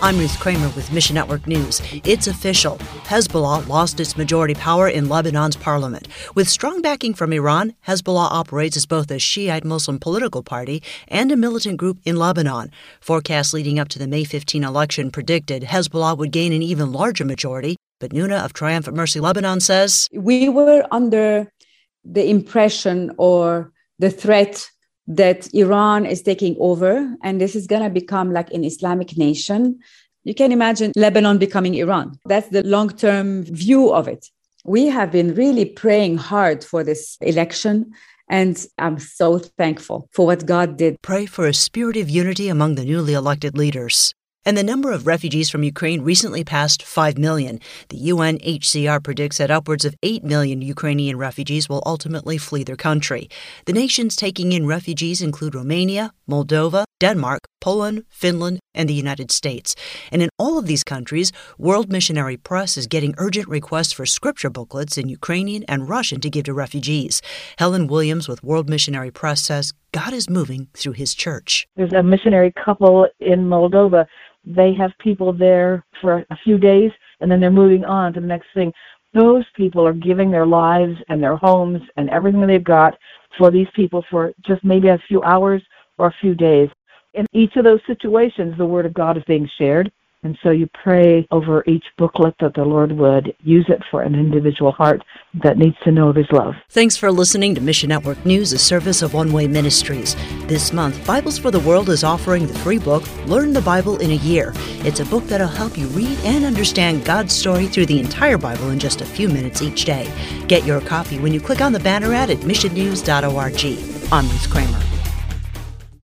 I'm Ruth Kramer with Mission Network News. It's official. Hezbollah lost its majority power in Lebanon's parliament. With strong backing from Iran, Hezbollah operates as both a Shiite Muslim political party and a militant group in Lebanon. Forecasts leading up to the May 15 election predicted Hezbollah would gain an even larger majority. But Nuna of Triumphant Mercy Lebanon says We were under the impression or the threat that Iran is taking over and this is going to become like an Islamic nation. You can imagine Lebanon becoming Iran. That's the long term view of it. We have been really praying hard for this election. And I'm so thankful for what God did. Pray for a spirit of unity among the newly elected leaders. And the number of refugees from Ukraine recently passed 5 million. The UNHCR predicts that upwards of 8 million Ukrainian refugees will ultimately flee their country. The nations taking in refugees include Romania, Moldova, Denmark, Poland, Finland, and the United States. And in all of these countries, World Missionary Press is getting urgent requests for scripture booklets in Ukrainian and Russian to give to refugees. Helen Williams with World Missionary Press says God is moving through his church. There's a missionary couple in Moldova they have people there for a few days and then they're moving on to the next thing. Those people are giving their lives and their homes and everything they've got for these people for just maybe a few hours or a few days. In each of those situations, the Word of God is being shared. And so you pray over each booklet that the Lord would use it for an individual heart that needs to know of His love. Thanks for listening to Mission Network News, a service of One Way Ministries. This month, Bibles for the World is offering the free book, Learn the Bible in a Year. It's a book that'll help you read and understand God's story through the entire Bible in just a few minutes each day. Get your copy when you click on the banner ad at missionnews.org. I'm Ruth Kramer.